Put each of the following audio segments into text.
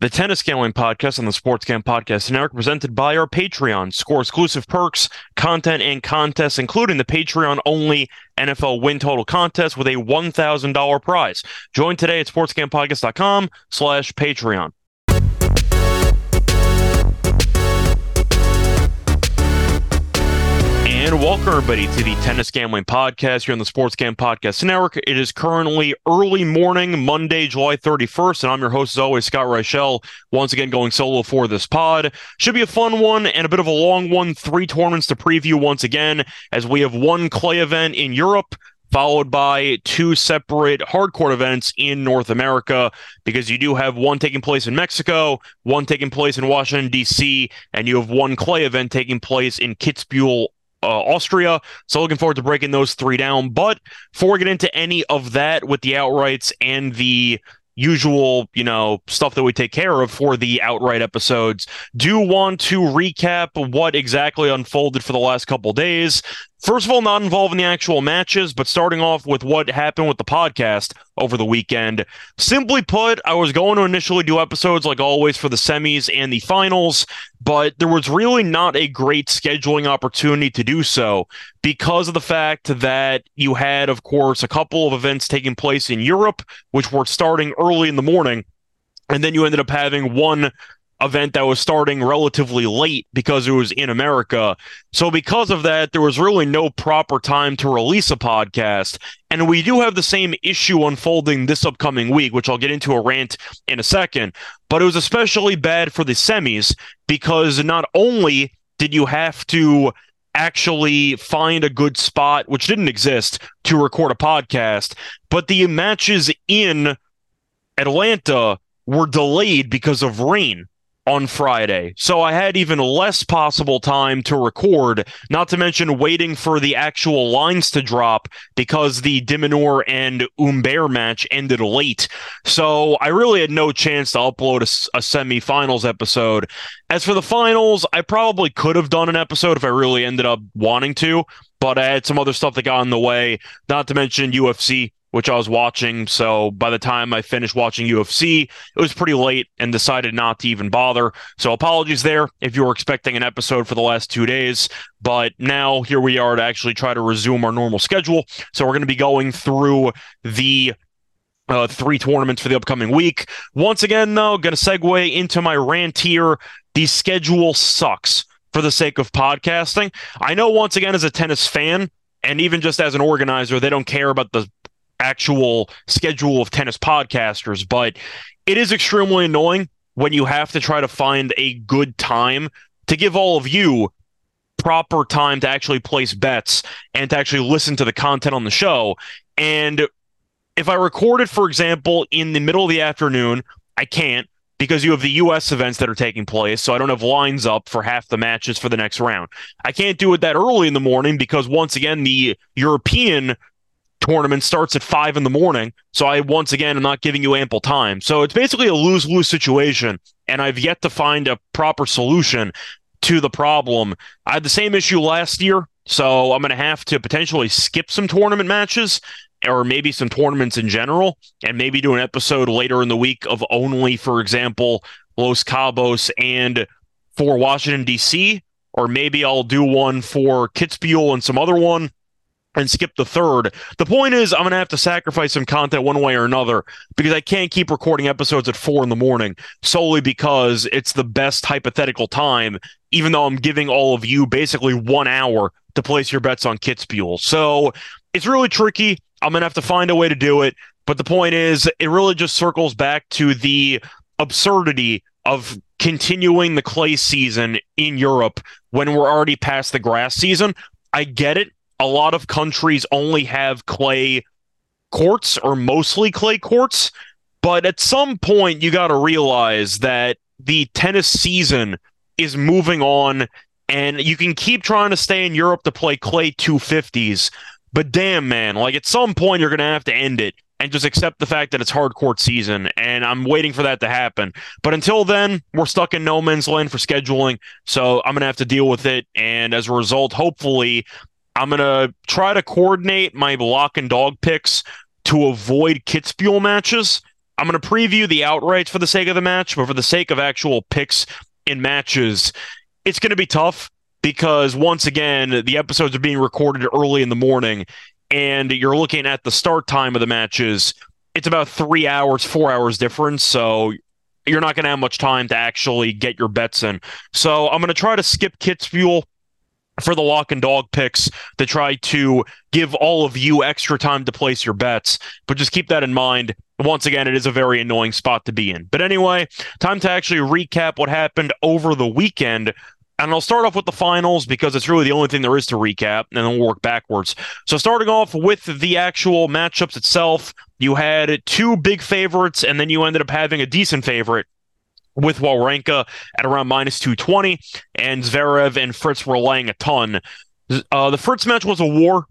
The Tennis Gambling Podcast and the Sports Gam Podcast Network presented by our Patreon. Score exclusive perks, content, and contests, including the Patreon only NFL win total contest with a $1,000 prize. Join today at sportsgampodcast.com slash Patreon. And welcome everybody to the Tennis Gambling Podcast here on the Sports Gam Podcast Network. It is currently early morning, Monday, July 31st, and I'm your host as always, Scott Reichel, once again going solo for this pod. Should be a fun one and a bit of a long one. Three tournaments to preview once again, as we have one clay event in Europe, followed by two separate hardcourt events in North America because you do have one taking place in Mexico, one taking place in Washington, D.C., and you have one clay event taking place in Kitzbühel, uh, Austria. So looking forward to breaking those three down. But before we get into any of that with the outrights and the usual, you know, stuff that we take care of for the outright episodes, do want to recap what exactly unfolded for the last couple days. First of all, not involving the actual matches, but starting off with what happened with the podcast over the weekend. Simply put, I was going to initially do episodes like always for the semis and the finals, but there was really not a great scheduling opportunity to do so because of the fact that you had, of course, a couple of events taking place in Europe, which were starting early in the morning. And then you ended up having one event that was starting relatively late because it was in America. So, because of that, there was really no proper time to release a podcast. And we do have the same issue unfolding this upcoming week, which I'll get into a rant in a second. But it was especially bad for the semis because not only did you have to actually find a good spot, which didn't exist, to record a podcast, but the matches in Atlanta were delayed because of rain on Friday. So I had even less possible time to record, not to mention waiting for the actual lines to drop because the de Minaur and Humbert match ended late. So I really had no chance to upload a, a semifinals episode. As for the finals, I probably could have done an episode if I really ended up wanting to, but I had some other stuff that got in the way, not to mention UFC which I was watching. So by the time I finished watching UFC, it was pretty late and decided not to even bother. So apologies there if you were expecting an episode for the last two days. But now here we are to actually try to resume our normal schedule. So we're going to be going through the uh, three tournaments for the upcoming week. Once again, though, going to segue into my rant here. The schedule sucks for the sake of podcasting. I know, once again, as a tennis fan, and even just as an organizer, they don't care about the actual schedule of tennis podcasters, but it is extremely annoying when you have to try to find a good time to give all of you proper time to actually place bets and to actually listen to the content on the show. And if I record it, for example, in the middle of the afternoon, I can't because you have the US events that are taking place. So I don't have lines up for half the matches for the next round. I can't do it that early in the morning because once again, the European tournament starts at five in the morning. So I once again am not giving you ample time. So it's basically a lose lose situation. And I've yet to find a proper solution to the problem. I had the same issue last year. So I'm going to have to potentially skip some tournament matches or maybe some tournaments in general and maybe do an episode later in the week of only, for example, Los Cabos and for Washington, D.C. Or maybe I'll do one for Kitzbühel and some other one and skip the third. The point is, I'm going to have to sacrifice some content one way or another because I can't keep recording episodes at four in the morning solely because it's the best hypothetical time, even though I'm giving all of you basically one hour to place your bets on Kitzbühel. So it's really tricky. I'm going to have to find a way to do it. But the point is, it really just circles back to the absurdity of continuing the clay season in Europe when we're already past the grass season. I get it a lot of countries only have clay courts or mostly clay courts. But at some point, you got to realize that the tennis season is moving on, and you can keep trying to stay in Europe to play clay 250s. But damn, man, like at some point, you're going to have to end it and just accept the fact that it's hard court season. And I'm waiting for that to happen. But until then, we're stuck in no man's land for scheduling. So I'm going to have to deal with it. And as a result, hopefully, I'm to try to coordinate my lock and dog picks to avoid Kitzbühel matches. I'm to preview the outrights for the sake of the match, but for the sake of actual picks in matches, it's to be tough because once again, the episodes are being recorded early in the morning and you're looking at the start time of the matches. It's about three hours, four hours difference. So you're not to have much time to actually get your bets in. So I'm to try to skip Kitzbühel for the lock and dog picks to try to give all of you extra time to place your bets. But just keep that in mind. Once again, it is a very annoying spot to be in. But anyway, time to actually recap what happened over the weekend. And I'll start off with the finals because it's really the only thing there is to recap, and then we'll work backwards. So, starting off with the actual matchups itself, you had two big favorites, and then you ended up having a decent favorite with Wawrinka at around minus 220, and Zverev and Fritz were laying a ton. Uh, the Fritz match was a war.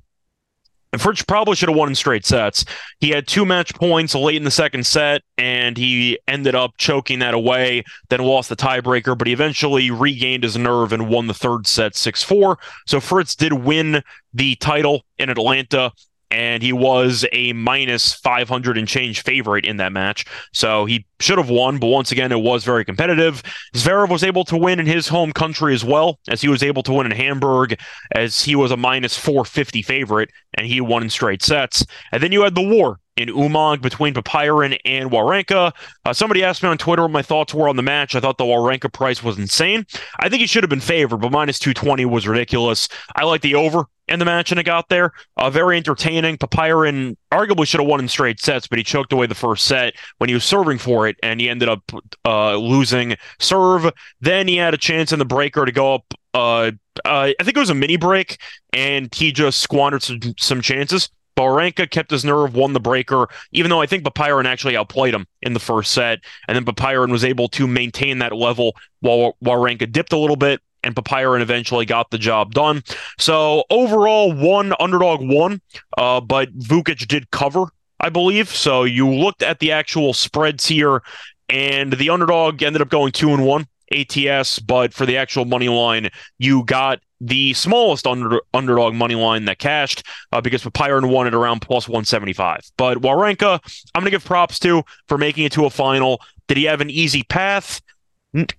And Fritz probably should have won in straight sets. He had two match points late in the second set, and he ended up choking that away, then lost the tiebreaker, but he eventually regained his nerve and won the third set 6 4. So Fritz did win the title in Atlanta and he was a minus 500 and change favorite in that match. So he should have won, but once again, it was very competitive. Zverev was able to win in his home country as well, as he was able to win in Hamburg, as he was a minus 450 favorite, and he won in straight sets. And then you had the war in Umag between Popyrin and Wawrinka. Uh, somebody asked me on Twitter what my thoughts were on the match. I thought the Wawrinka price was insane. I think he should have been favored, but minus 220 was ridiculous. I like the over in the match and it got there. Uh, very entertaining. Popyrin arguably should have won in straight sets, but he choked away the first set when he was serving for it, and he ended up uh, losing serve. Then he had a chance in the breaker to go up. Uh, uh I think it was a mini break, and he just squandered some, some chances. Wawrinka kept his nerve, won the breaker, even though I think Popyrin actually outplayed him in the first set. And then Popyrin was able to maintain that level while Wawrinka dipped a little bit, and Popyrin eventually got the job done. So overall, one underdog won, uh, but Vukic did cover, I believe. So you looked at the actual spreads here, and the underdog ended up going two and one. ATS, but for the actual money line, you got the smallest under, underdog money line that cashed uh, because Popyrin won at around plus 175. But Wawrinka, I'm going to give props to for making it to a final. Did he have an easy path?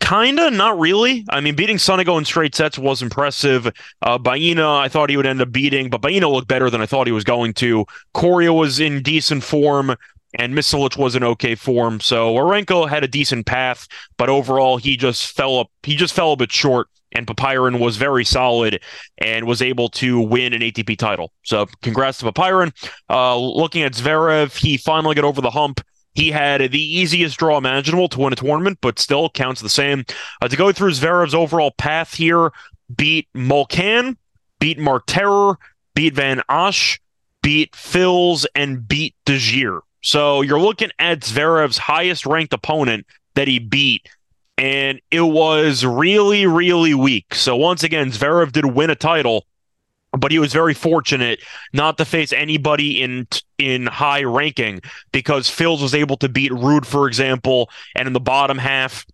Kinda, not really. I mean, beating Sonego in straight sets was impressive. Uh, I thought he would end up beating, but Baena looked better than I thought he was going to. Coria was in decent form, and Misolic was in okay form. So Wawrinka had a decent path, but overall he just fell up. He just fell a bit short and Popyrin was very solid and was able to win an ATP title. So congrats to Popyrin. Uh, looking at Zverev, he finally got over the hump. He had the easiest draw imaginable to win a tournament, but still counts the same. Uh, to go through Zverev's overall path here, beat Molcan, beat Marterer, beat Van Assche, beat Fils, and beat De So you're looking at Zverev's highest ranked opponent that he beat and it was really, really weak. So once again, Zverev did win a title, but he was very fortunate not to face anybody in in high ranking because Fils was able to beat Ruud, for example, and in the bottom half.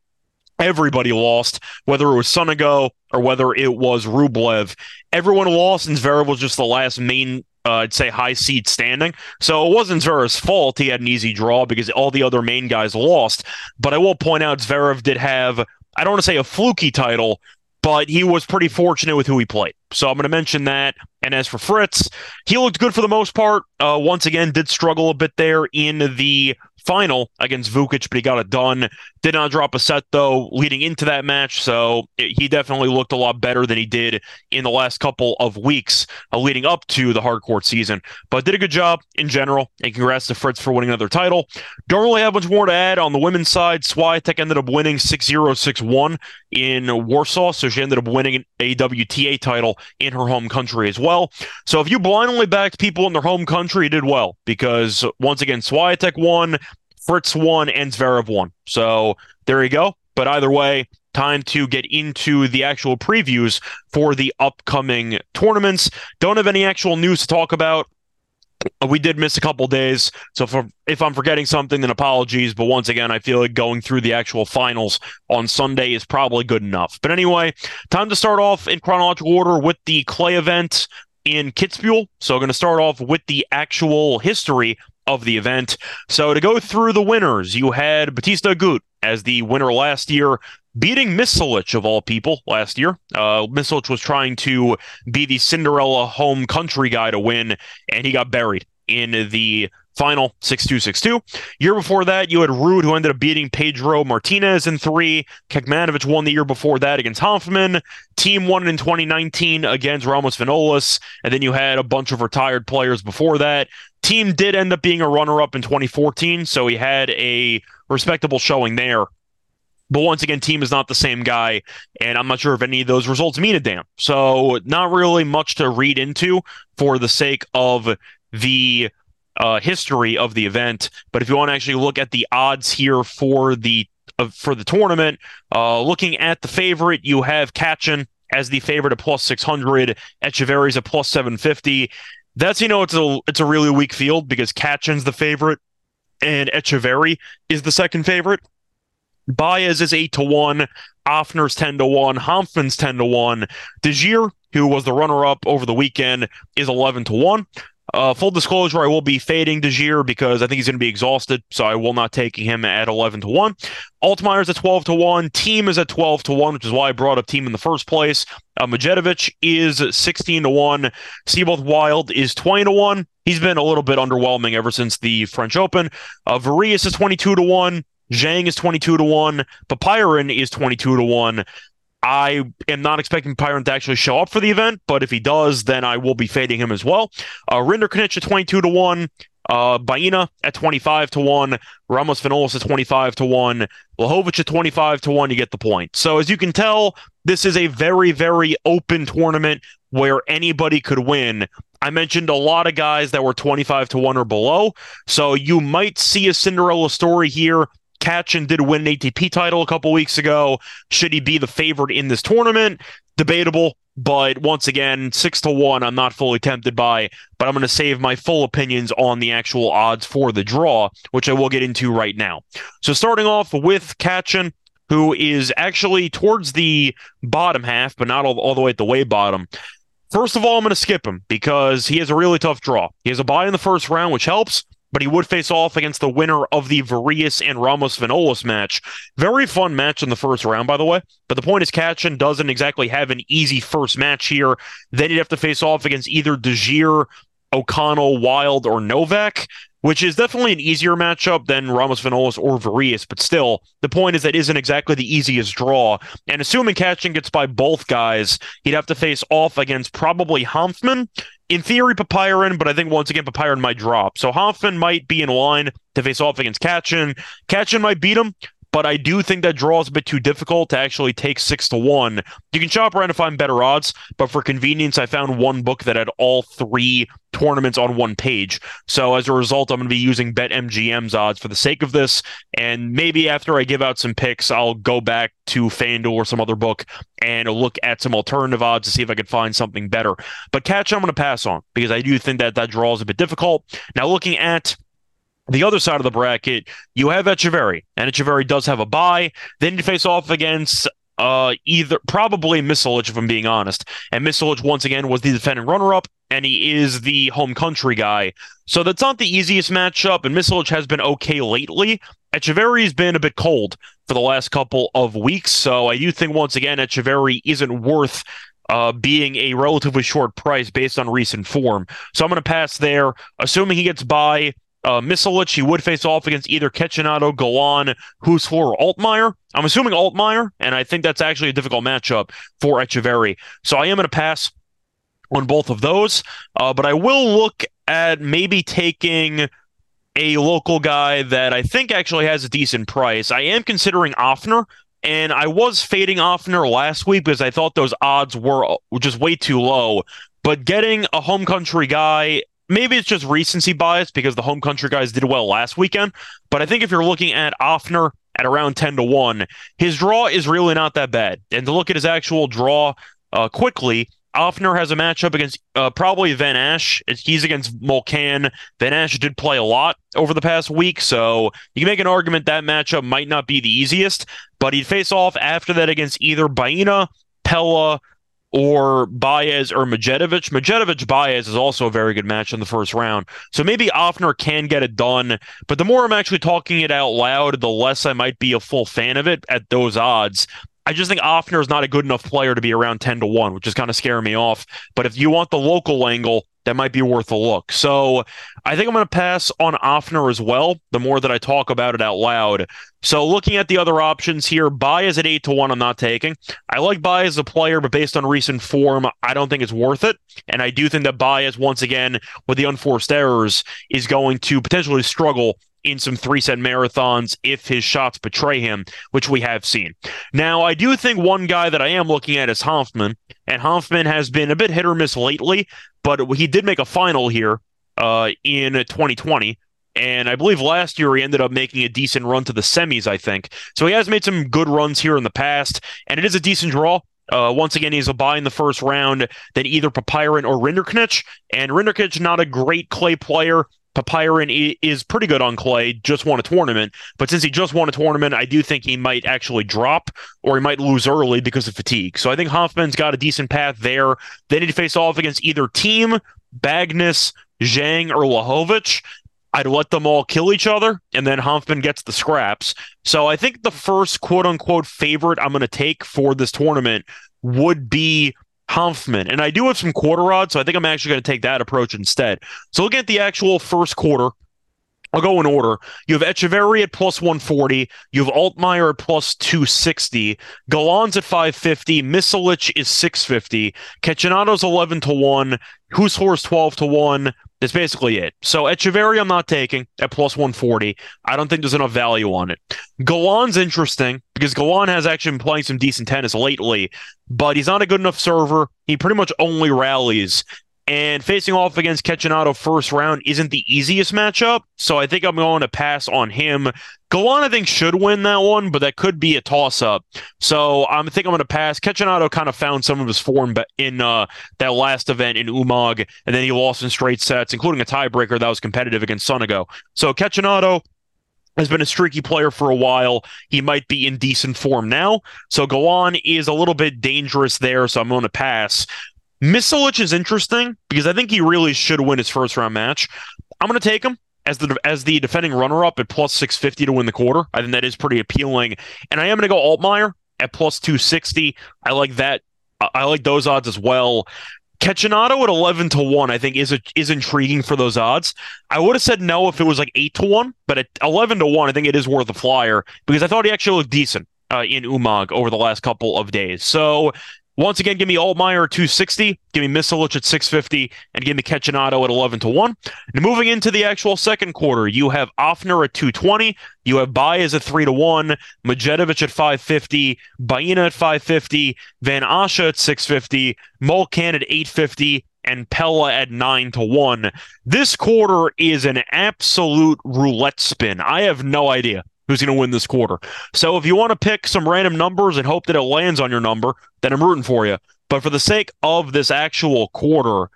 Everybody lost, whether it was Sonego or whether it was Rublev. Everyone lost, and Zverev was just the last main uh, I'd say high seed standing. So it wasn't Zverev's fault he had an easy draw because all the other main guys lost. But I will point out Zverev did have, I don't want to say a fluky title, but he was pretty fortunate with who he played. So I'm going to mention that. And as for Fritz, he looked good for the most part. Uh, once again, did struggle a bit there in the final against Vukic, but he got it done. Did not drop a set though leading into that match, so it, he definitely looked a lot better than he did in the last couple of weeks uh, leading up to the hardcourt season. But did a good job in general, and congrats to Fritz for winning another title. Don't really have much more to add on the women's side. Swiatek ended up winning 6-0, 6-1 in Warsaw, so she ended up winning a WTA title in her home country as well. So if you blindly backed people in their home country, you did well because once again, Swiatek won. Fritz won and Zverev won. So there you go. But either way, time to get into the actual previews for the upcoming tournaments. Don't have any actual news to talk about. Uh, we did miss a couple days, so if, if I'm forgetting something, then apologies. But once again, I feel like going through the actual finals on Sunday is probably good enough. But anyway, time to start off in chronological order with the clay event in Kitzbühel. So, I'm going to start off with the actual history of the event. So to go through the winners, you had Bautista Agut as the winner last year, beating Misolic of all people last year. Uh, Misolic was trying to be the Cinderella home country guy to win, and he got buried in the final 6-2-6-2. Year before that, you had Ruud, who ended up beating Pedro Martinez in three. Kecmanovic won the year before that against Hanfmann. Thiem won in 2019 against Ramos Vinolas. And then you had a bunch of retired players before that. Thiem did end up being a runner-up in 2014, so he had a respectable showing there. But once again, Thiem is not the same guy, and I'm not sure if any of those results mean a damn. So, not really much to read into for the sake of the uh, history of the event. But if you want to actually look at the odds here for the uh, for the tournament, uh, looking at the favorite, you have Cachin as the favorite at plus 600, Etcheverry's at plus 750. That's you know it's a it's a really weak field because Cachin's the favorite and Etcheverry is the second favorite. Baez is eight to one, Ofner's ten to one, Hanfmann's ten to one, De who was the runner up over the weekend, is eleven to one. Uh, full disclosure, I will be fading De because I think he's going to be exhausted, so I will not take him at 11 to 1. Altmaier's at 12 to 1. Thiem is at 12 to 1, which is why I brought up Thiem in the first place. Uh, Medjedovic is 16 to 1. Seyboth Wild is 20 to 1. He's been a little bit underwhelming ever since the French Open. Uh, Varillas is 22 to 1. Zhang is 22 to 1. Popyrin is 22 to 1. I am not expecting Pyron to actually show up for the event, but if he does, then I will be fading him as well. Uh, Rinderknech at 22 to 1. Uh, Baena at 25 to 1. Ramos Vinolas at 25 to 1. Lajovic at 25 to 1. You get the point. So, as you can tell, this is a very, very open tournament where anybody could win. I mentioned a lot of guys that were 25 to 1 or below. So, you might see a Cinderella story here Cachin did win an ATP title a couple weeks ago. Should he be the favorite in this tournament? Debatable, but once again, six to one, I'm not fully tempted by, but I'm going to save my full opinions on the actual odds for the draw, which I will get into right now. So starting off with Cachin, who is actually towards the bottom half, but not all, all the way at the way bottom. First of all, I'm going to skip him because he has a really tough draw. He has a bye in the first round, which helps but he would face off against the winner of the Varillas and Ramos Vinolas match. Very fun match in the first round, by the way. But the point is, Cachin doesn't exactly have an easy first match here. Then he'd have to face off against either De O'Connell, Wild, or Novak which is definitely an easier matchup than Ramos Vinolas or Varillas, but still, the point is that isn't exactly the easiest draw. And assuming Cachin gets by both guys, he'd have to face off against probably Hanfmann. In theory, Popyrin, but I think once again, Popyrin might drop. So Hanfmann might be in line to face off against Cachin. Cachin might beat him, but I do think that draw is a bit too difficult to actually take six to one. You can shop around to find better odds, but for convenience, I found one book that had all three tournaments on one page. So as a result, I'm going to be using BetMGM's odds for the sake of this. And maybe after I give out some picks, I'll go back to FanDuel or some other book and look at some alternative odds to see if I could find something better. But catch, I'm going to pass on because I do think that that draw is a bit difficult. Now, looking at the other side of the bracket, you have Etcheverry, and Etcheverry does have a bye. Then you face off against uh, either probably Misolic, if I'm being honest. And Misolic, once again, was the defending runner up, and he is the home country guy. So that's not the easiest matchup, and Misolic has been okay lately. Etcheverry's been a bit cold for the last couple of weeks, so I do think, once again, Etcheverry isn't worth uh, being a relatively short price based on recent form. So I'm going to pass there, assuming he gets by uh, Misolic, he would face off against either Cecchinato, Galan, Husler, or Altmaier. I'm assuming Altmaier, and I think that's actually a difficult matchup for Etcheverry. So I am going to pass on both of those, uh, but I will look at maybe taking a local guy that I think actually has a decent price. I am considering Ofner, and I was fading Ofner last week because I thought those odds were just way too low. But getting a home country guy maybe it's just recency bias because the home country guys did well last weekend. But I think if you're looking at Ofner at around 10 to 1, his draw is really not that bad. And to look at his actual draw uh, quickly, Ofner has a matchup against uh, probably Van Assche. He's against Molcan. Van Assche did play a lot over the past week, so you can make an argument that matchup might not be the easiest, but he'd face off after that against either Baena, Pella, or Baez or Medjedovic. Medjedovic Baez is also a very good match in the first round. So maybe Ofner can get it done. But the more I'm actually talking it out loud, the less I might be a full fan of it at those odds. I just think Ofner is not a good enough player to be around 10 to 1, which is kind of scaring me off. But if you want the local angle, that might be worth a look. So I think I'm going to pass on Ofner as well, the more that I talk about it out loud. So looking at the other options here, Baez at 8 to 1, I'm not taking. I like Baez as a player, but based on recent form, I don't think it's worth it. And I do think that Baez, once again, with the unforced errors, is going to potentially struggle in some three set marathons if his shots betray him, which we have seen. Now, I do think one guy that I am looking at is Hanfmann, and Hanfmann has been a bit hit or miss lately, but he did make a final here uh, in 2020. And I believe last year he ended up making a decent run to the semis, I think. So he has made some good runs here in the past, and it is a decent draw. Uh, once again, he's a buy in the first round, then either Popyrin or Rinderknech. And Rinderknech, not a great clay player, Popyrin is pretty good on clay, just won a tournament. But since he just won a tournament, I do think he might actually drop or he might lose early because of fatigue. So I think Hanfmann's got a decent path there. They need to face off against either Thiem, Bagnis, Zhang, or Lajovic. I'd let them all kill each other, and then Hanfmann gets the scraps. So I think the first quote unquote favorite I'm going to take for this tournament would be Hanfmann. And I do have some quarter odds, so I think I'm actually going to take that approach instead. So looking at the actual first quarter, I'll go in order. You have Etcheverry at plus 140. You have Altmaier at plus 260. Galan's at 550. Misolic is 650. Cecchinato's 11 to 1. Hushov's 12 to 1. That's basically it. So Etcheverry, I'm not taking at plus 140. I don't think there's enough value on it. Galan's interesting because Galan has actually been playing some decent tennis lately, but he's not a good enough server. He pretty much only rallies. And facing off against Cecchinato first round isn't the easiest matchup. So I think I'm going to pass on him. Galan, I think, should win that one, but that could be a toss up. So I think I'm going to pass. Cecchinato kind of found some of his form in uh, that last event in Umag, and then he lost in straight sets, including a tiebreaker that was competitive against Sonego. So Cecchinato, has been a streaky player for a while. He might be in decent form now. So Galan is a little bit dangerous there, so I'm going to pass. Misolic is interesting because I think he really should win his first round match. I'm going to take him as the as the defending runner up at plus 650 to win the quarter. I think that is pretty appealing. And I am going to go Altmaier at plus 260. I like that. I like those odds as well. Cecchinato at 11 to 1, I think, is a, is intriguing for those odds. I would have said no if it was like 8 to 1, but at 11 to 1, I think it is worth a flyer because I thought he actually looked decent uh, in Umag over the last couple of days. So once again, give me Altmaier at 260, give me Misolic at 650, and give me Cecchinato at 11 to 1. And moving into the actual second quarter, you have Ofner at 220, you have Baez at 3 to 1, Medjedovic at 550, Baena at 550, Van Assche at 650, Molcan at 850, and Pella at 9 to 1. This quarter is an absolute roulette spin. I have no idea who's going to win this quarter. So if you want to pick some random numbers and hope that it lands on your number, then I'm rooting for you. But for the sake of this actual quarter,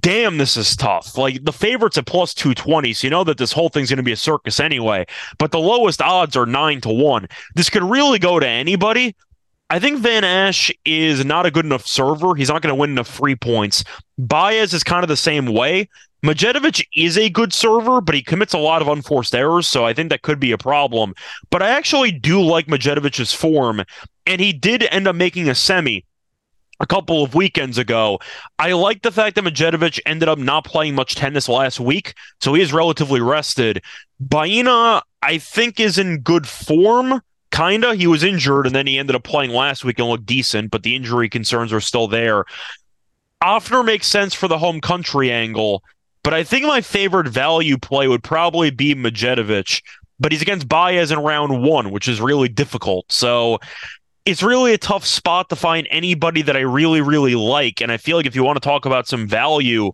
damn, this is tough. Like the favorites at plus 220, so you know that this whole thing's going to be a circus anyway. But the lowest odds are 9 to 1. This could really go to anybody. I think Van Assche is not a good enough server. He's not going to win enough free points. Baez is kind of the same way. Medjedovic is a good server, but he commits a lot of unforced errors, so I think that could be a problem. But I actually do like Medjedovic's form, and he did end up making a semi a couple of weekends ago. I like the fact that Medjedovic ended up not playing much tennis last week, so he is relatively rested. Baena, I think, is in good form. Kinda. He was injured, and then he ended up playing last week and looked decent, but the injury concerns are still there. Ofner makes sense for the home country angle. But I think my favorite value play would probably be Medjedovic, but he's against Baez in round one, which is really difficult. So it's really a tough spot to find anybody that I really, really like. And I feel like if you want to talk about some value,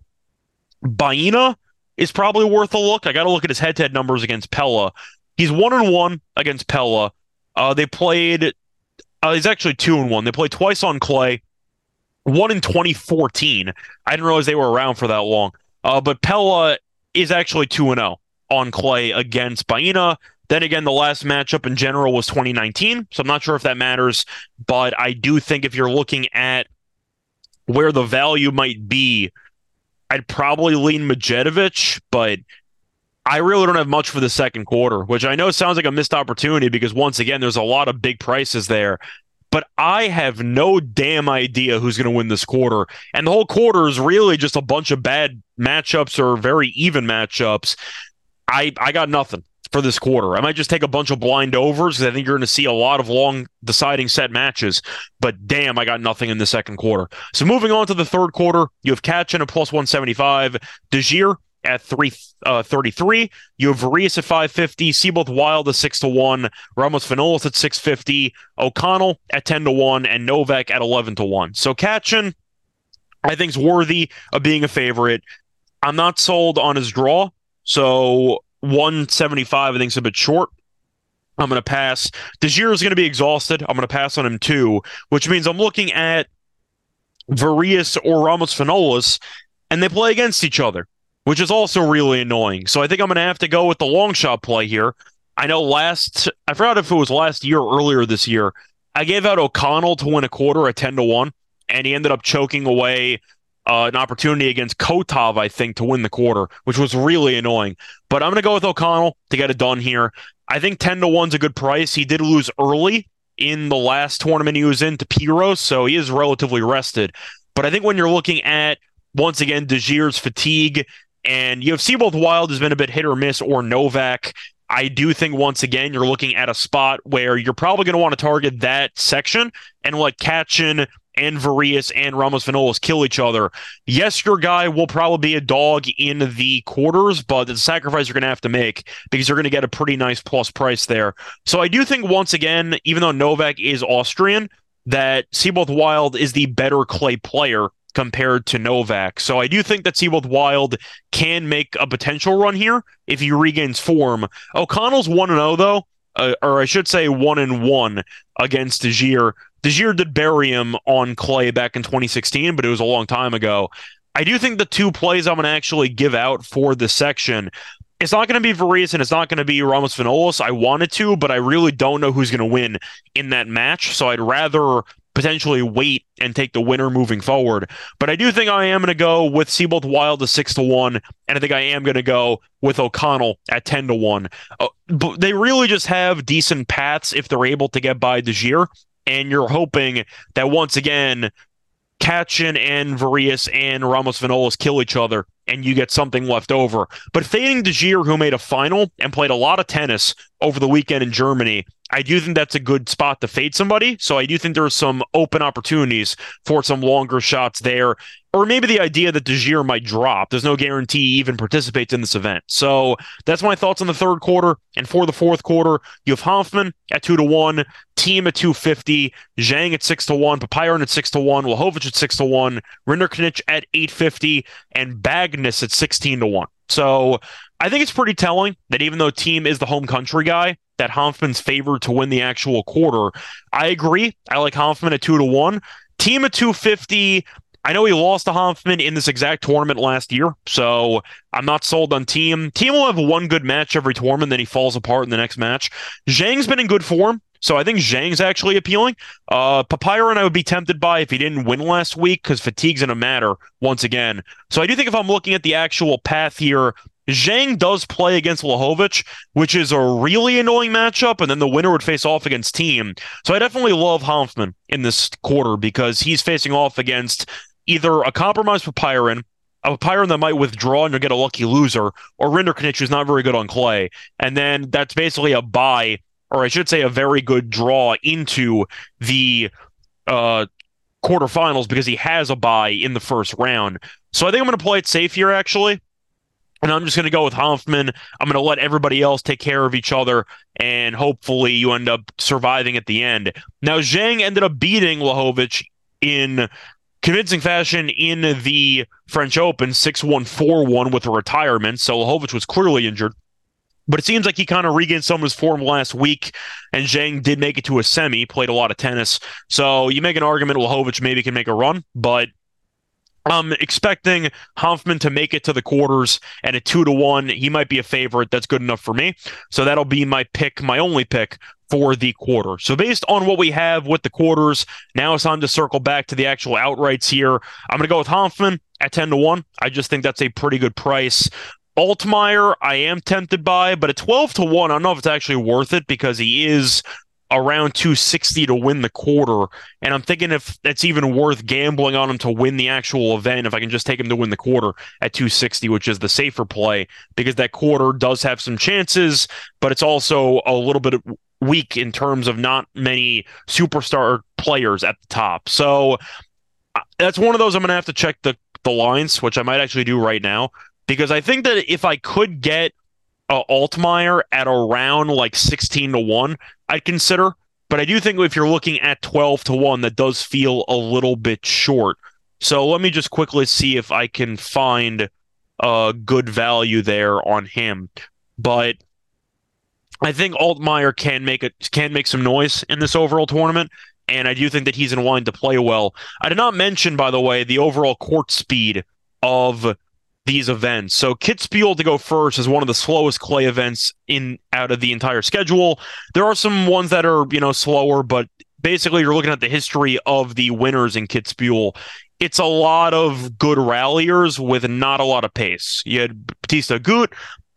Baena is probably worth a look. I got to look at his head to head numbers against Pella. He's one and one against Pella. Uh, they played, uh, he's actually two and one. They played twice on clay, one in 2014. I didn't realize they were around for that long. Uh, but Pella is actually 2 0 on clay against Baena. Then again, the last matchup in general was 2019. So I'm not sure if that matters. But I do think if you're looking at where the value might be, I'd probably lean Medjedovic, but I really don't have much for the second quarter, which I know sounds like a missed opportunity because once again, there's a lot of big prices there. But I have no damn idea who's going to win this quarter. And the whole quarter is really just a bunch of bad matchups or very even matchups. I, I got nothing for this quarter. I might just take a bunch of blind overs because I think you're going to see a lot of long deciding set matches. But damn, I got nothing in the second quarter. So moving on to the third quarter, you have Cachin at plus 175, Djere at 333. Uh, you have Varillas at 550, Seyboth Wild at 6 to 1, Ramos Vinolas at 650, O'Connell at 10 to 1, and Novak at 11 to 1. So Cachin, I think, is worthy of being a favorite. I'm not sold on his draw. So 175, I think, is a bit short. I'm going to pass. Djere is going to be exhausted. I'm going to pass on him too, which means I'm looking at Varillas or Ramos Vinolas, and they play against each other, which is also really annoying. So I think I'm going to have to go with the long shot play here. I know last, I forgot if it was last year or earlier this year, I gave out O'Connell to win a quarter at 10 to 1, and he ended up choking away uh, an opportunity against Kotov, I think, to win the quarter, which was really annoying. But I'm going to go with O'Connell to get it done here. I think 10 to 1's a good price. He did lose early in the last tournament he was in to Piro, so he is relatively rested. But I think when you're looking at, once again, Djere's fatigue, and you have Seyboth Wild has been a bit hit or miss, or Novak. I do think once again you're looking at a spot where you're probably going to want to target that section and let Cachin and Varillas and Ramos Vinolas kill each other. Yes, your guy will probably be a dog in the quarters, but the sacrifice you're going to have to make because you're going to get a pretty nice plus price there. So I do think once again, even though Novak is Austrian, that Seyboth Wild is the better clay player compared to Novak. So I do think that Seyboth Wild can make a potential run here if he regains form. O'Connell's 1 0, though. Uh, or I should say one and one against Djere. Djere did bury him on clay back in 2016, but it was a long time ago. I do think the two plays I'm going to actually give out for this section, it's not going to be Varillas and it's not going to be Ramos Vinolas. I wanted to, but I really don't know who's going to win in that match. So I'd rather potentially wait and take the winner moving forward. But I do think I am going to go with Seyboth Wild to six to one, and I think I am going to go with O'Connell at ten to one. Oh, but they really just have decent paths if they're able to get by Djere and you're hoping that once again, Cachin and Varillas and Ramos Vinolas kill each other and you get something left over. But fading Djere, who made a final and played a lot of tennis over the weekend in Germany, I do think that's a good spot to fade somebody. So I do think there are some open opportunities for some longer shots there. Or maybe the idea that Djere might drop. There's no guarantee he even participates in this event. So that's my thoughts on the third quarter. And for the fourth quarter, you have Hanfmann at two to one, Thiem at two fifty, Zhang at six to one, Popyrin at six to one, Lajovic at six to one, Rinderknech at eight fifty, and Bagnis at sixteen to one. So I think it's pretty telling that even though Thiem is the home country guy, that Hanfmann's favored to win the actual quarter. I agree. I like Hanfmann at two to one. Thiem at 250. I know he lost to Hanfmann in this exact tournament last year, so I'm not sold on Thiem. Thiem will have one good match every tournament, then he falls apart in the next match. Zhang's been in good form, so I think Zhang's actually appealing. Uh, Popyrin I would be tempted by if he didn't win last week because fatigue's going to matter once again. So I do think if I'm looking at the actual path here, Zhang does play against Lajovic, which is a really annoying matchup, and then the winner would face off against Thiem. So I definitely love Hanfmann in this quarter because he's facing off against either a compromised Popyrin, a Popyrin that might withdraw and you'll get a lucky loser, or Rinderknech, who's not very good on clay. And then that's basically a buy, or I should say a very good draw into the uh, quarterfinals because he has a buy in the first round. So I think I'm going to play it safe here, actually. And I'm just going to go with Hanfmann. I'm going to let everybody else take care of each other, and hopefully you end up surviving at the end. Now, Zhang ended up beating Lajovic in convincing fashion in the French Open, 6 1 4 1 with a retirement. So Lajovic was clearly injured. But it seems like he kind of regained some of his form last week, and Zhang did make it to a semi, played a lot of tennis. So you make an argument Lajovic maybe can make a run, but I'm expecting Hanfmann to make it to the quarters and a two to one. He might be a favorite. That's good enough for me. So that'll be my pick, my only pick for the quarter. So based on what we have with the quarters, now it's time to circle back to the actual outrights here. I'm going to go with Hanfmann at 10 to 1. I just think that's a pretty good price. Altmaier, I am tempted by, but at 12 to 1, I don't know if it's actually worth it because he is around 260 to win the quarter. And I'm thinking if it's even worth gambling on him to win the actual event, if I can just take him to win the quarter at 260, which is the safer play, because that quarter does have some chances, but it's also a little bit weak in terms of not many superstar players at the top. So uh, that's one of those I'm going to have to check the, the lines, which I might actually do right now, because I think that if I could get uh, Altmaier at around like 16 to 1, I'd consider. But I do think if you're looking at 12 to 1, that does feel a little bit short. So let me just quickly see if I can find a good value there on him. But I think Altmaier can make it can make some noise in this overall tournament, and I do think that he's in line to play well. I did not mention, by the way, the overall court speed of these events. So Kitzbühel to go first is one of the slowest clay events in out of the entire schedule. There are some ones that are, you know, slower, but basically you're looking at the history of the winners in Kitzbühel. It's a lot of good ralliers with not a lot of pace. You had Bautista Agut,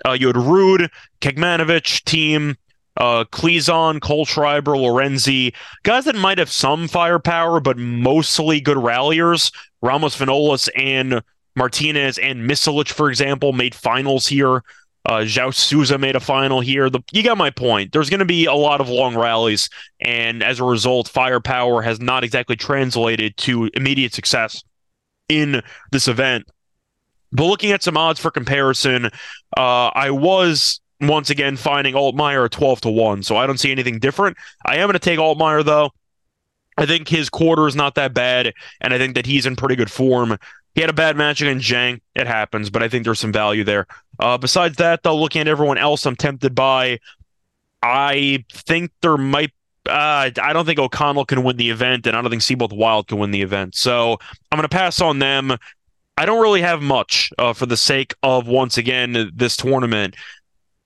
uh, you had Ruud, Kecmanovic, Thiem, uh, Klizan, Kohlschreiber, Lorenzi, guys that might have some firepower, but mostly good ralliers. Ramos Vinolas and Martinez and Misolic, for example, made finals here. Uh, João Sousa made a final here. The, you got my point. There's going to be a lot of long rallies, and as a result, firepower has not exactly translated to immediate success in this event. But looking at some odds for comparison, uh, I was once again finding Altmaier at 12 to 1, so I don't see anything different. I am going to take Altmaier, though. I think his quarter is not that bad, and I think that he's in pretty good form. He had a bad match against Zhang. It happens, but I think there's some value there. Uh, besides that, though, looking at everyone else, I'm tempted by. I think there might. Uh, I don't think O'Connell can win the event, and I don't think Seyboth Wild can win the event. So I'm going to pass on them. I don't really have much uh, for the sake of once again this tournament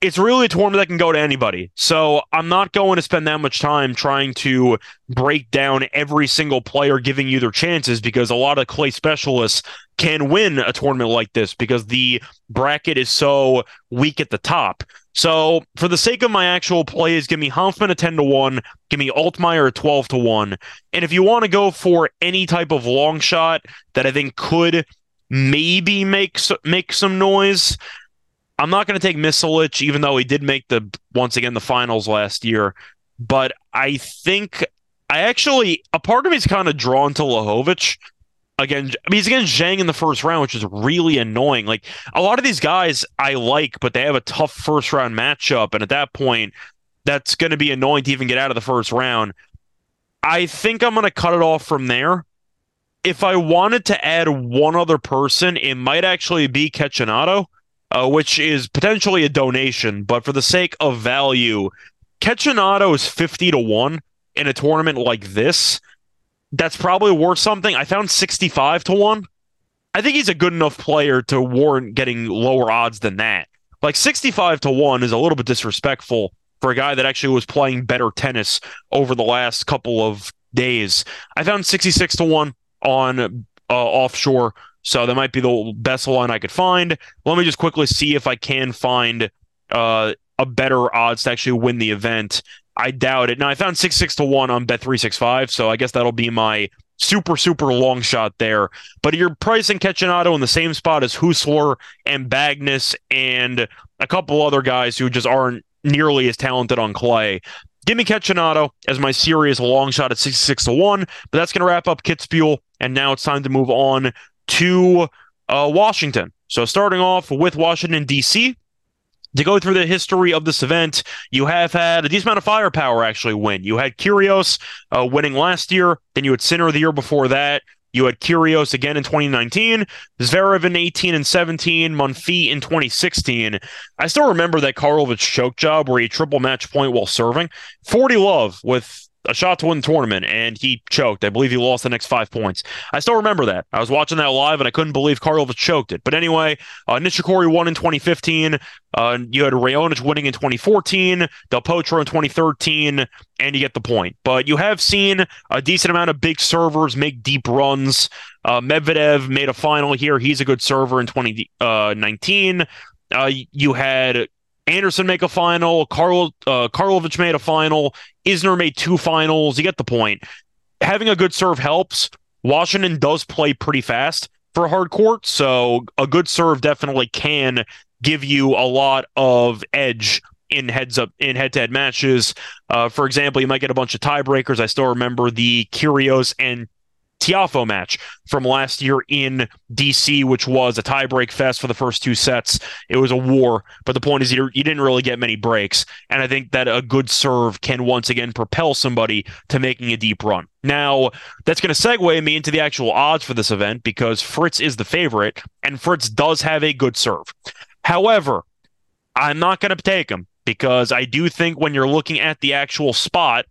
it's really a tournament that can go to anybody. So I'm not going to spend that much time trying to break down every single player giving you their chances because a lot of clay specialists can win a tournament like this because the bracket is so weak at the top. So for the sake of my actual plays, give me Hanfmann at 10 to 1, give me Altmaier at 12 to 1. And if you want to go for any type of long shot that I think could maybe make make some noise, I'm not going to take Misolic, even though he did make the once again the finals last year. But I think I actually a part of me is kind of drawn to Lajovic. Again, I mean, he's against Zhang in the first round, which is really annoying. Like a lot of these guys I like, but they have a tough first round matchup, and at that point, that's going to be annoying to even get out of the first round. I think I'm going to cut it off from there. If I wanted to add one other person, it might actually be Cecchinato uh, which is potentially a donation, but for the sake of value, Cecchinato is 50 to 1 in a tournament like this. That's probably worth something. I found 65 to 1. I think he's a good enough player to warrant getting lower odds than that. Like 65 to 1 is a little bit disrespectful for a guy that actually was playing better tennis over the last couple of days. I found 66 to 1 on uh, offshore so that might be the best line I could find. Let me just quickly see if I can find uh, a better odds to actually win the event. I doubt it. Now I found six six to one on Bet three six five, so I guess that'll be my super super long shot there. But you're pricing Cecchinato in the same spot as Huesler and Bagnis and a couple other guys who just aren't nearly as talented on clay. Give me Cecchinato as my serious long shot at 66 to 1, but that's going to wrap up Kitzbühel. And now it's time to move on to uh, Washington. So starting off with Washington, D.C., to go through the history of this event, you have had a decent amount of firepower actually win. You had Kyrgios uh, winning last year, then you had Sinner the year before that. You had Kyrgios again in 2019, Zverev in 18 and 17, Monfils in 2016. I still remember that Karlovic choke job where he triple match point while serving. 40 love with a shot to win the tournament, and he choked. I believe he lost the next five points. I still remember that. I was watching that live, and I couldn't believe Karlovic choked it. But anyway, uh, Nishikori won in 2015. Uh, you had Raonic winning in 2014, Del Potro in 2013, and you get the point. But you have seen a decent amount of big servers make deep runs. Uh, Medvedev made a final here. He's a good server in 2019. Uh, you had Anderson make a final. Karl uh, Karlovic made a final. Isner made two finals. You get the point. Having a good serve helps. Washington does play pretty fast for hard court, so a good serve definitely can give you a lot of edge in heads up in head to head matches. Uh, for example, you might get a bunch of tiebreakers. I still remember the Kyrgios and Tiafoe match from last year in DC, which was a tiebreak fest for the first two sets. It was a war, but the point is you didn't really get many breaks. And I think that a good serve can once again propel somebody to making a deep run. Now, that's going to segue me into the actual odds for this event because Fritz is the favorite, and Fritz does have a good serve. However, I'm not going to take him because I do think when you're looking at the actual spot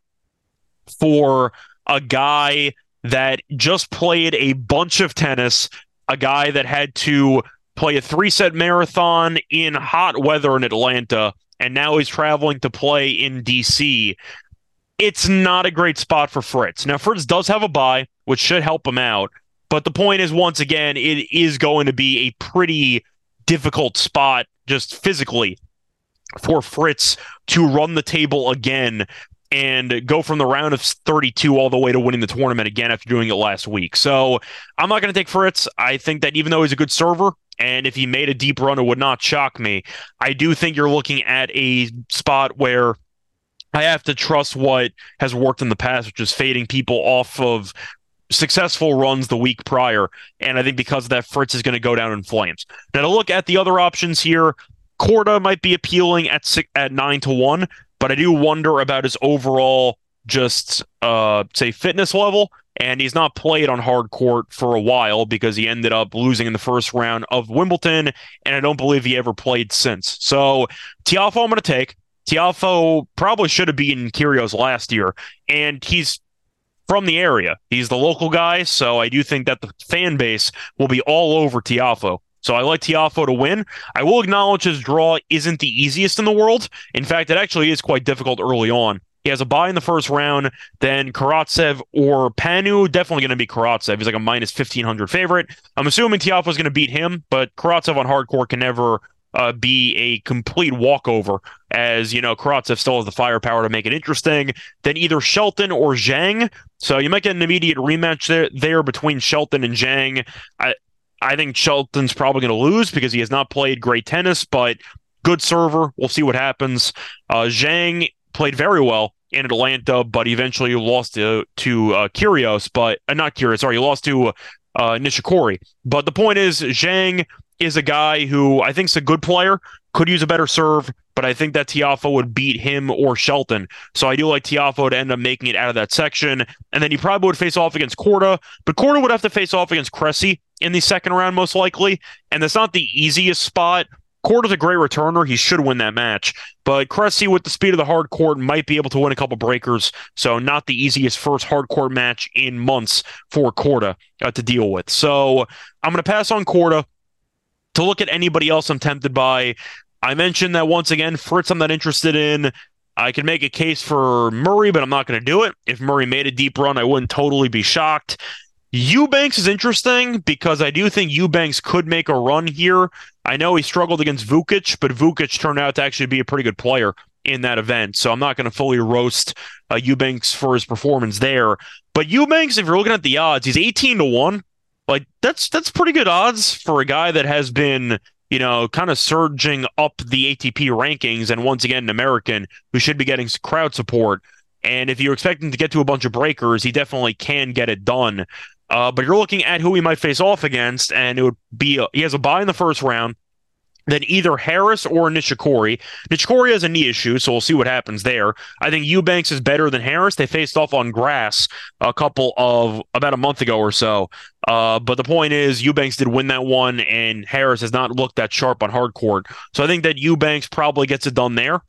for a guy that just played a bunch of tennis, a guy that had to play a three set marathon in hot weather in Atlanta, and now he's traveling to play in DC. It's not a great spot for Fritz. Now, Fritz does have a bye, which should help him out. But the point is, once again, it is going to be a pretty difficult spot just physically for Fritz to run the table again and go from the round of 32 all the way to winning the tournament again after doing it last week. So I'm not going to take Fritz. I think that even though he's a good server, and if he made a deep run, it would not shock me. I do think you're looking at a spot where I have to trust what has worked in the past, which is fading people off of successful runs the week prior. And I think because of that, Fritz is going to go down in flames. Now, to look at the other options here, Korda might be appealing at six, at nine to one but I do wonder about his overall just uh say fitness level and he's not played on hard court for a while because he ended up losing in the first round of Wimbledon and I don't believe he ever played since. So Tiafoe I'm going to take. Tiafoe probably should have beaten Kyrgios last year and he's from the area. He's the local guy, so I do think that the fan base will be all over Tiafoe. So I like Tiafoe to win. I will acknowledge his draw isn't the easiest in the world. In fact, it actually is quite difficult early on. He has a bye in the first round, then Karatsev or Panu. Definitely going to be Karatsev. He's like a minus 1500 favorite. I'm assuming Tiafoe is going to beat him, but Karatsev on hard court can never uh, be a complete walkover, as you know, Karatsev still has the firepower to make it interesting. Then either Shelton or Zhang. So you might get an immediate rematch there, there between Shelton and Zhang. I, I think Shelton's probably going to lose because he has not played great tennis, but good server. We'll see what happens. Uh, Zhang played very well in Atlanta, but eventually lost to to uh, Kyrgios, but uh, not Kyrgios. Sorry, he lost to uh, Nishikori. But the point is, Zhang is a guy who I think is a good player. Could use a better serve, but I think that Tiafoe would beat him or Shelton. So I do like Tiafoe to end up making it out of that section. And then he probably would face off against Korda, but Korda would have to face off against Cressy in the second round, most likely. And that's not the easiest spot. Korda's a great returner. He should win that match. But Cressy, with the speed of the hard court, might be able to win a couple breakers. So, not the easiest first hard court match in months for Korda uh, to deal with. So, I'm going to pass on Korda. To look at anybody else I'm tempted by, I mentioned that once again, Fritz, I'm not interested in. I can make a case for Murray, but I'm not going to do it. If Murray made a deep run, I wouldn't totally be shocked. Eubanks is interesting because I do think Eubanks could make a run here. I know he struggled against Vukic, but Vukic turned out to actually be a pretty good player in that event. So I'm not going to fully roast uh, Eubanks for his performance there. But Eubanks, if you're looking at the odds, he's 18 to 1. Like that's that's pretty good odds for a guy that has been you know, kind of surging up the ATP rankings, and once again, an American who should be getting crowd support. And if you're expecting to get to a bunch of breakers, he definitely can get it done. Uh, but you're looking at who he might face off against, and it would be a, he has a bye in the first round then either Harris or Nishikori. Nishikori has a knee issue, so we'll see what happens there. I think Eubanks is better than Harris. They faced off on grass a couple of about a month ago or so. Uh, but the point is, Eubanks did win that one, and Harris has not looked that sharp on hard court. So I think that Eubanks probably gets it done there.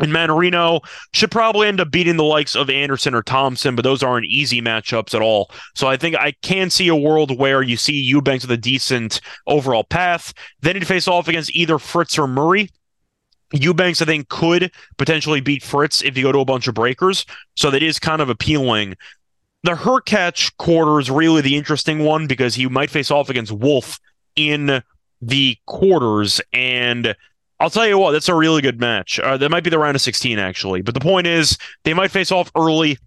And Mannarino should probably end up beating the likes of Anderson or Thompson, but those aren't easy matchups at all. So I think I can see a world where you see Eubanks with a decent overall path. Then he'd face off against either Fritz or Murray. Eubanks, I think, could potentially beat Fritz if you go to a bunch of breakers. So that is kind of appealing. The Hurkacz quarter is really the interesting one because he might face off against Wolf in the quarters. And I'll tell you what, that's a really good match. Uh, that might be the round of 16, actually. But the point is, they might face off early,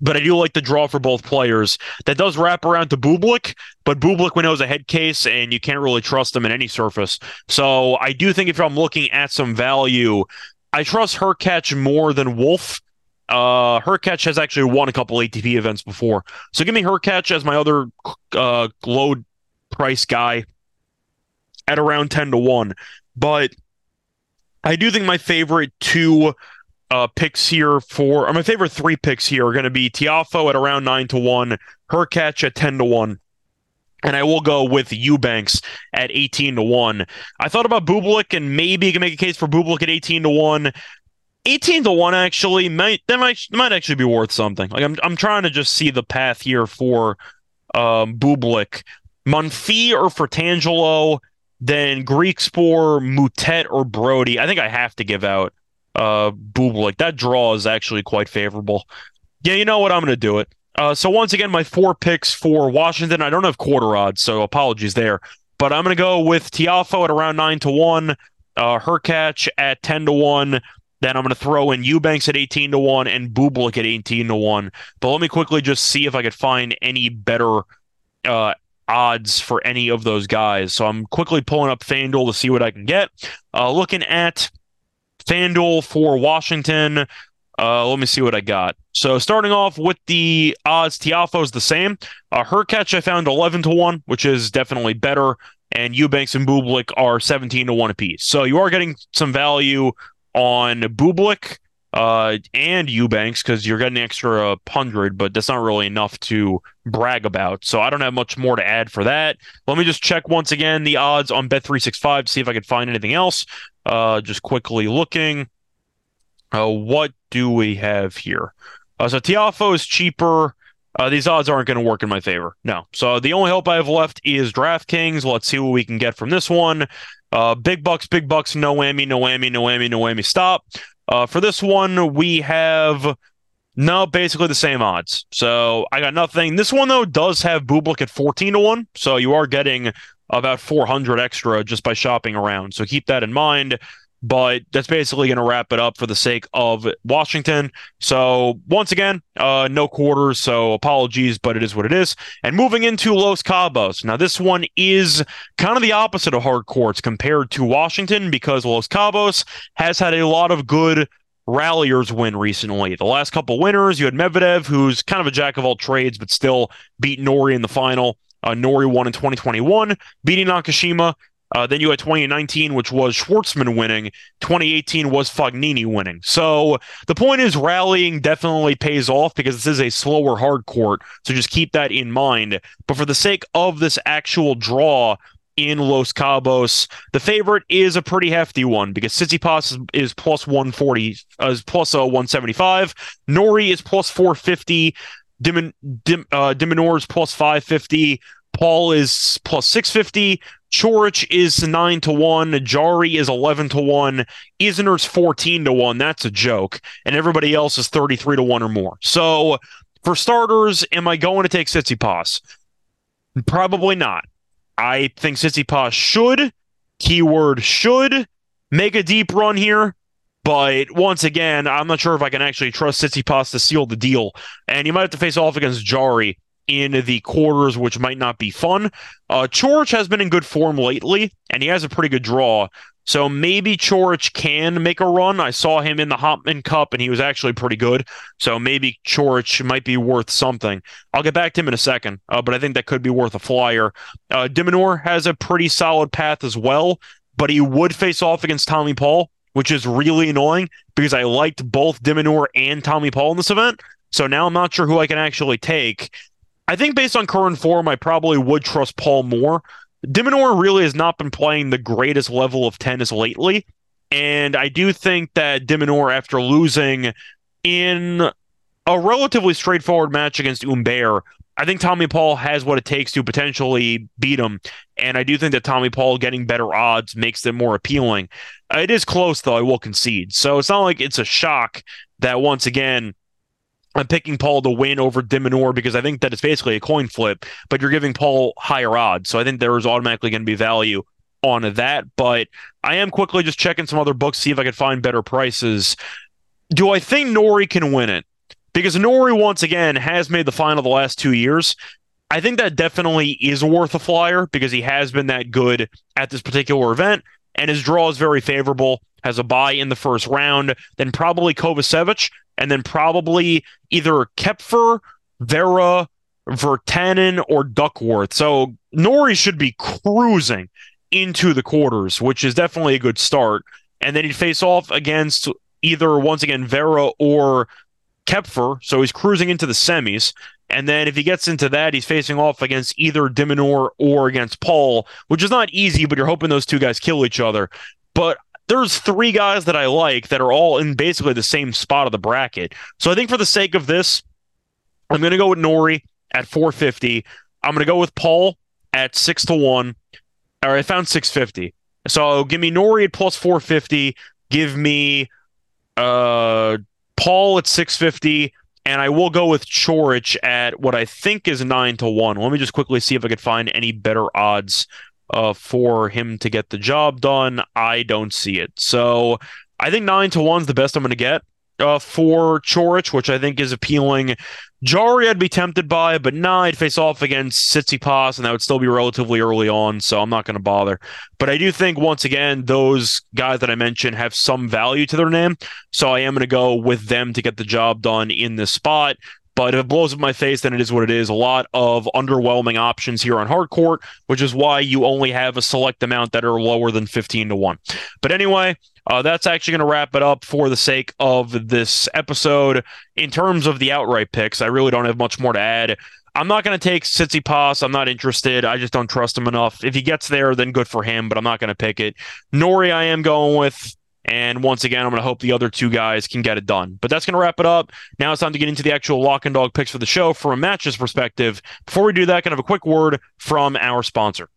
but I do like the draw for both players. That does wrap around to Bublik, but Bublik, we know, is a head case, and you can't really trust him in any surface. So I do think if I'm looking at some value, I trust Hurkacz more than Wolf. Uh, catch has actually won a couple ATP events before. So give me Hurkacz as my other uh, low price guy at around 10 to 1. But I do think my favorite two uh, picks here for, or my favorite three picks here are going to be Tiafoe at around 9 to 1, Hurkacz at 10 to 1. And I will go with Eubanks at 18 to 1. I thought about Bublik and maybe you can make a case for Bublik at 18 to 1. 18 to 1 actually might that might might actually be worth something. Like I'm I'm trying to just see the path here for um Bublik. Monfils or Fratangelo then Griekspoor, Moutet, or Brody. I think I have to give out uh Bublik. That draw is actually quite favorable. Yeah, you know what? I'm going to do it. Uh, so once again, my four picks for Washington. I don't have quarter odds, so apologies there. But I'm going to go with Tiafoe at around nine to one, uh, Hurkacz at ten to one. Then I'm going to throw in Eubanks at 18 to 1 and Bublik at 18 to 1. But let me quickly just see if I could find any better uh, odds for any of those guys. So I'm quickly pulling up FanDuel to see what I can get. Uh, looking at FanDuel for Washington. Uh, let me see what I got. So starting off with the odds, Tiafoe's the same. Uh, catch I found 11 to 1, which is definitely better. And Eubanks and Bublik are 17 to 1 apiece. So you are getting some value on Bublik uh, and Eubanks because you're getting extra hundred, but that's not really enough to brag about. So I don't have much more to add for that. Let me just check once again the odds on Bet365 to see if I can find anything else. Uh, just quickly looking. Uh, what do we have here? Uh, so Tiafoe is cheaper. Uh, these odds aren't going to work in my favor. No. So the only hope I have left is DraftKings. Let's see what we can get from this one. Uh, big bucks, big bucks, no whammy, no whammy, no whammy, no whammy, stop. Uh, for this one, we have no basically the same odds. So I got nothing. This one though does have Bublik at fourteen to one, so you are getting about four hundred extra just by shopping around. So keep that in mind but that's basically going to wrap it up for the sake of Washington. So once again, uh, no quarters, so apologies, but it is what it is. And moving into Los Cabos. Now this one is kind of the opposite of hard courts compared to Washington because Los Cabos has had a lot of good ralliers win recently. The last couple winners, you had Medvedev, who's kind of a jack of all trades, but still beat Norrie in the final. Uh, Norrie won in 2021, beating Nakashima. Uh, then you had 2019, which was Schwartzman winning. 2018 was Fognini winning. So the point is, rallying definitely pays off because this is a slower hard court. So just keep that in mind. But for the sake of this actual draw, in Los Cabos. The favorite is a pretty hefty one because Tsitsipas is, is plus 140, uh, is plus uh, 175. Norrie is plus 450. Dimin, Dim, uh, de Minaur is plus 550. Paul is plus 650. Coric is 9 to 1. Jarry is 11 to 1. Isner's 14 to 1. That's a joke. And everybody else is 33 to 1 or more. So, for starters, am I going to take Tsitsipas? Probably not. I think Tsitsipas should, keyword should, make a deep run here. But once again, I'm not sure if I can actually trust Tsitsipas to seal the deal. And you might have to face off against Jarry in the quarters, which might not be fun. Uh, Coric has been in good form lately, and he has a pretty good draw. So maybe Coric can make a run. I saw him in the Hopman Cup, and he was actually pretty good. So maybe Coric might be worth something. I'll get back to him in a second, uh, but I think that could be worth a flyer. Uh, de Minaur has a pretty solid path as well, but he would face off against Tommy Paul, which is really annoying because I liked both de Minaur and Tommy Paul in this event. So now I'm not sure who I can actually take. I think based on current form, I probably would trust Paul more. de Minaur really has not been playing the greatest level of tennis lately. And I do think that de Minaur, after losing in a relatively straightforward match against Humbert, I think Tommy Paul has what it takes to potentially beat him. And I do think that Tommy Paul getting better odds makes it more appealing. It is close, though, I will concede. So it's not like it's a shock that once again, I'm picking Paul to win over de because I think that it's basically a coin flip, but you're giving Paul higher odds. So I think there is automatically going to be value on that. But I am quickly just checking some other books, see if I can find better prices. Do I think Norrie can win it? because Norrie, once again has made the final the last two years. I think that definitely is worth a flyer because he has been that good at this particular event, and his draw is very favorable. Has a bye in the first round, then probably Kovacevic, and then probably either Koepfer, Vera, Virtanen, or Duckworth. So Norrie should be cruising into the quarters, which is definitely a good start. And then he'd face off against either once again Vera or Koepfer. so he's cruising into the semis. And then if he gets into that, he's facing off against either de Minaur or against Paul, which is not easy, but you're hoping those two guys kill each other. But there's three guys that I like that are all in basically the same spot of the bracket. So I think for the sake of this, I'm going to go with Norrie at 450. I'm going to go with Paul at 6 to 1. Or I found 650. So give me Norrie at plus 450. Give me uh Paul at 650, and I will go with Coric at what I think is 9 to 1. Let me just quickly see if I could find any better odds uh, for him to get the job done. I don't see it. So I think 9 to 1 is the best I'm going to get uh, for Coric, which I think is appealing. Jarry, I'd be tempted by, but nah, I'd face off against Tsitsipas, and that would still be relatively early on, so I'm not going to bother. But I do think, once again, those guys that I mentioned have some value to their name, so I am going to go with them to get the job done in this spot. But if it blows up my face, then it is what it is. A lot of underwhelming options here on hard court, which is why you only have a select amount that are lower than 15 to 1. But anyway, uh, that's actually going to wrap it up for the sake of this episode. In terms of the outright picks, I really don't have much more to add. I'm not going to take Tsitsipas. I'm not interested. I just don't trust him enough. If he gets there, then good for him, but I'm not going to pick it. Norrie, I am going with. And once again, I'm going to hope the other two guys can get it done. But that's going to wrap it up. Now it's time to get into the actual lock and dog picks for the show from a matches perspective. Before we do that, kind of a quick word from our sponsor.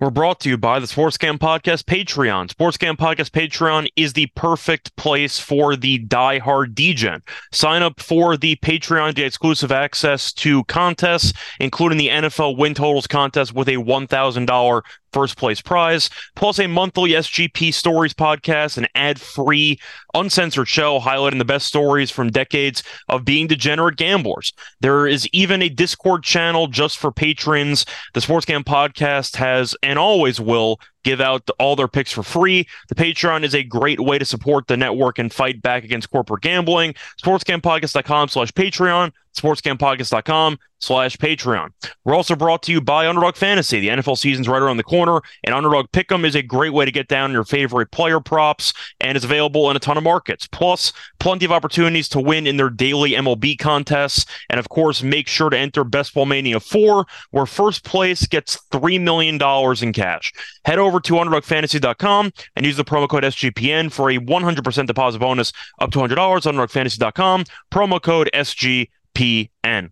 We're brought to you by the Sportscam Podcast Patreon. Sportscam Podcast Patreon is the perfect place for the die-hard degen. Sign up for the Patreon to get exclusive access to contests, including the NFL win totals contest with a $1,000 first place prize, plus a monthly SGP Stories podcast, an ad free, uncensored show highlighting the best stories from decades of being degenerate gamblers. There is even a Discord channel just for patrons. The Sportscam podcast has and always will give out all their picks for free. The Patreon is a great way to support the network and fight back against corporate gambling. SportsGamPodcast.com slash Patreon, SportsGamPodcast.com slash Patreon. We're also brought to you by Underdog Fantasy. The NFL season's right around the corner, and Underdog Pick'em is a great way to get down your favorite player props, and is available in a ton of markets. Plus, plenty of opportunities to win in their daily MLB contests. And of course, make sure to enter Best Ball Mania 4, where first place gets $3 million in cash. Head over to UnderdogFantasy.com and use the promo code SGPN for a 100% deposit bonus up to $100. UnderdogFantasy.com, promo code SGPN.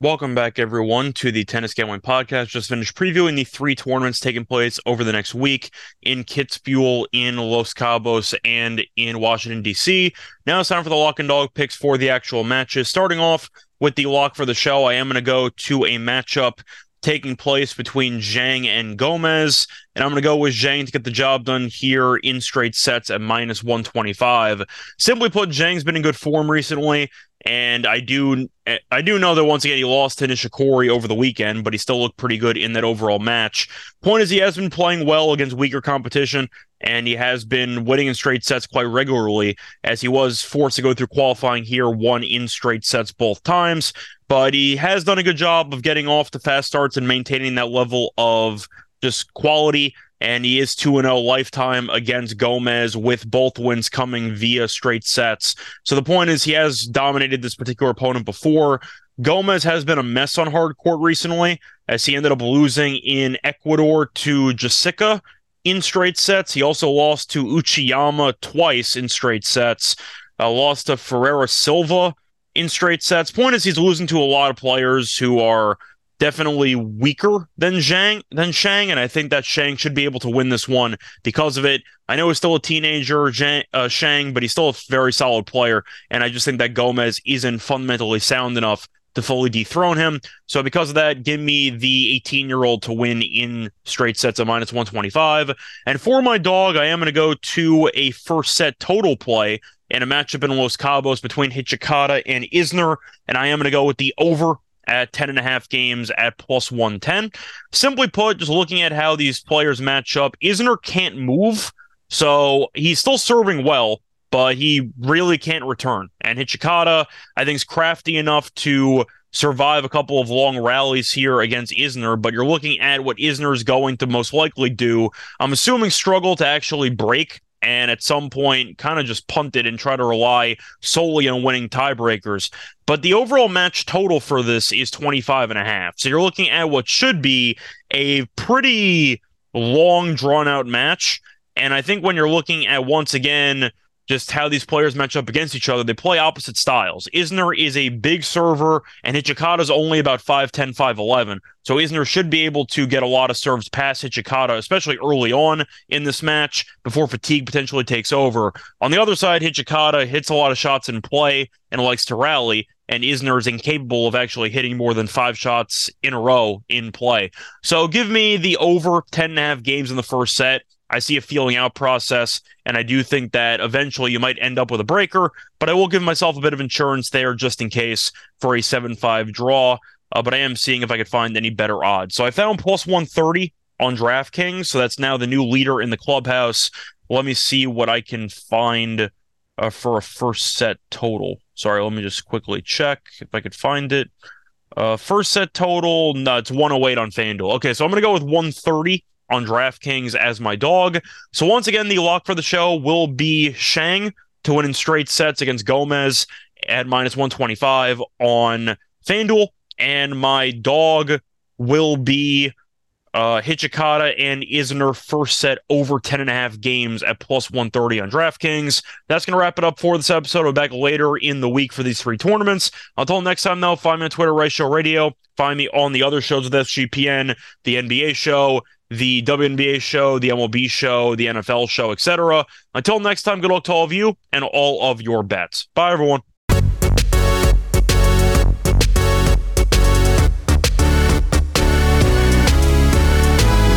Welcome back, everyone, to the Tennis Gambling Podcast. Just finished previewing the three tournaments taking place over the next week in Kitzbühel, in Los Cabos, and in Washington, D.C. Now it's time for the lock and dog picks for the actual matches. Starting off with the lock for the show, I am going to go to a matchup taking place between Zhang and Gomez. And I'm going to go with Zhang to get the job done here in straight sets at minus 125. Simply put, Zhang's been in good form recently. And I do I do know that once again he lost to Nishikori over the weekend, but he still looked pretty good in that overall match. Point is he has been playing well against weaker competition, and he has been winning in straight sets quite regularly, as he was forced to go through qualifying here, won in straight sets both times. But he has done a good job of getting off the fast starts and maintaining that level of just quality and he is 2 0 lifetime against Gomez with both wins coming via straight sets. So the point is, he has dominated this particular opponent before. Gomez has been a mess on hard court recently, as he ended up losing in Ecuador to Jessica in straight sets. He also lost to Uchiyama twice in straight sets. Uh, lost to Ferreira Silva in straight sets. Point is, he's losing to a lot of players who are definitely weaker than Zhang than Shang, and I think that Shang should be able to win this one because of it. I know he's still a teenager, Zhang, uh, Shang, but he's still a very solid player, and I just think that Gomez isn't fundamentally sound enough to fully dethrone him. So because of that, give me the 18 year old to win in straight sets at minus 125. And for my dog, I am going to go to a first set total play in a matchup in Los Cabos between Hijikata and Isner, and I am going to go with the over at 10 and a half games at plus 110. Simply put, just looking at how these players match up, Isner can't move, so he's still serving well, but he really can't return. And Hijikata, I think, is crafty enough to survive a couple of long rallies here against Isner, but you're looking at what Isner is going to most likely do. I'm assuming struggle to actually break and at some point kind of just punt it and try to rely solely on winning tiebreakers. But the overall match total for this is 25 and a half. So you're looking at what should be a pretty long drawn out match. And I think when you're looking at once again just how these players match up against each other. They play opposite styles. Isner is a big server, and is only about 5'10, 5'11. So Isner should be able to get a lot of serves past Hijikata, especially early on in this match before fatigue potentially takes over. On the other side, Hijikata hits a lot of shots in play and likes to rally, and Isner is incapable of actually hitting more than five shots in a row in play. So give me the over 10 and a half games in the first set. I see a feeling out process, and I do think that eventually you might end up with a breaker, but I will give myself a bit of insurance there just in case for a 7 5 draw. Uh, but I am seeing if I could find any better odds. So I found plus 130 on DraftKings. So that's now the new leader in the clubhouse. Let me see what I can find uh, for a first set total. Sorry, let me just quickly check if I could find it. Uh, first set total, no, it's 108 on FanDuel. Okay, so I'm going to go with 130 on DraftKings as my dog. So once again, the lock for the show will be Shang to win in straight sets against Gomez at minus 125 on FanDuel. And my dog will be uh, Hijikata and Isner first set over 10 and a half games at plus 130 on DraftKings. That's going to wrap it up for this episode. Be back later in the week for these three tournaments. Until next time, though, find me on Twitter, Rice Show Radio. Find me on the other shows with SGPN, the NBA show, the WNBA show, the MLB show, the NFL show, etc. Until next time, good luck to all of you and all of your bets. Bye, everyone.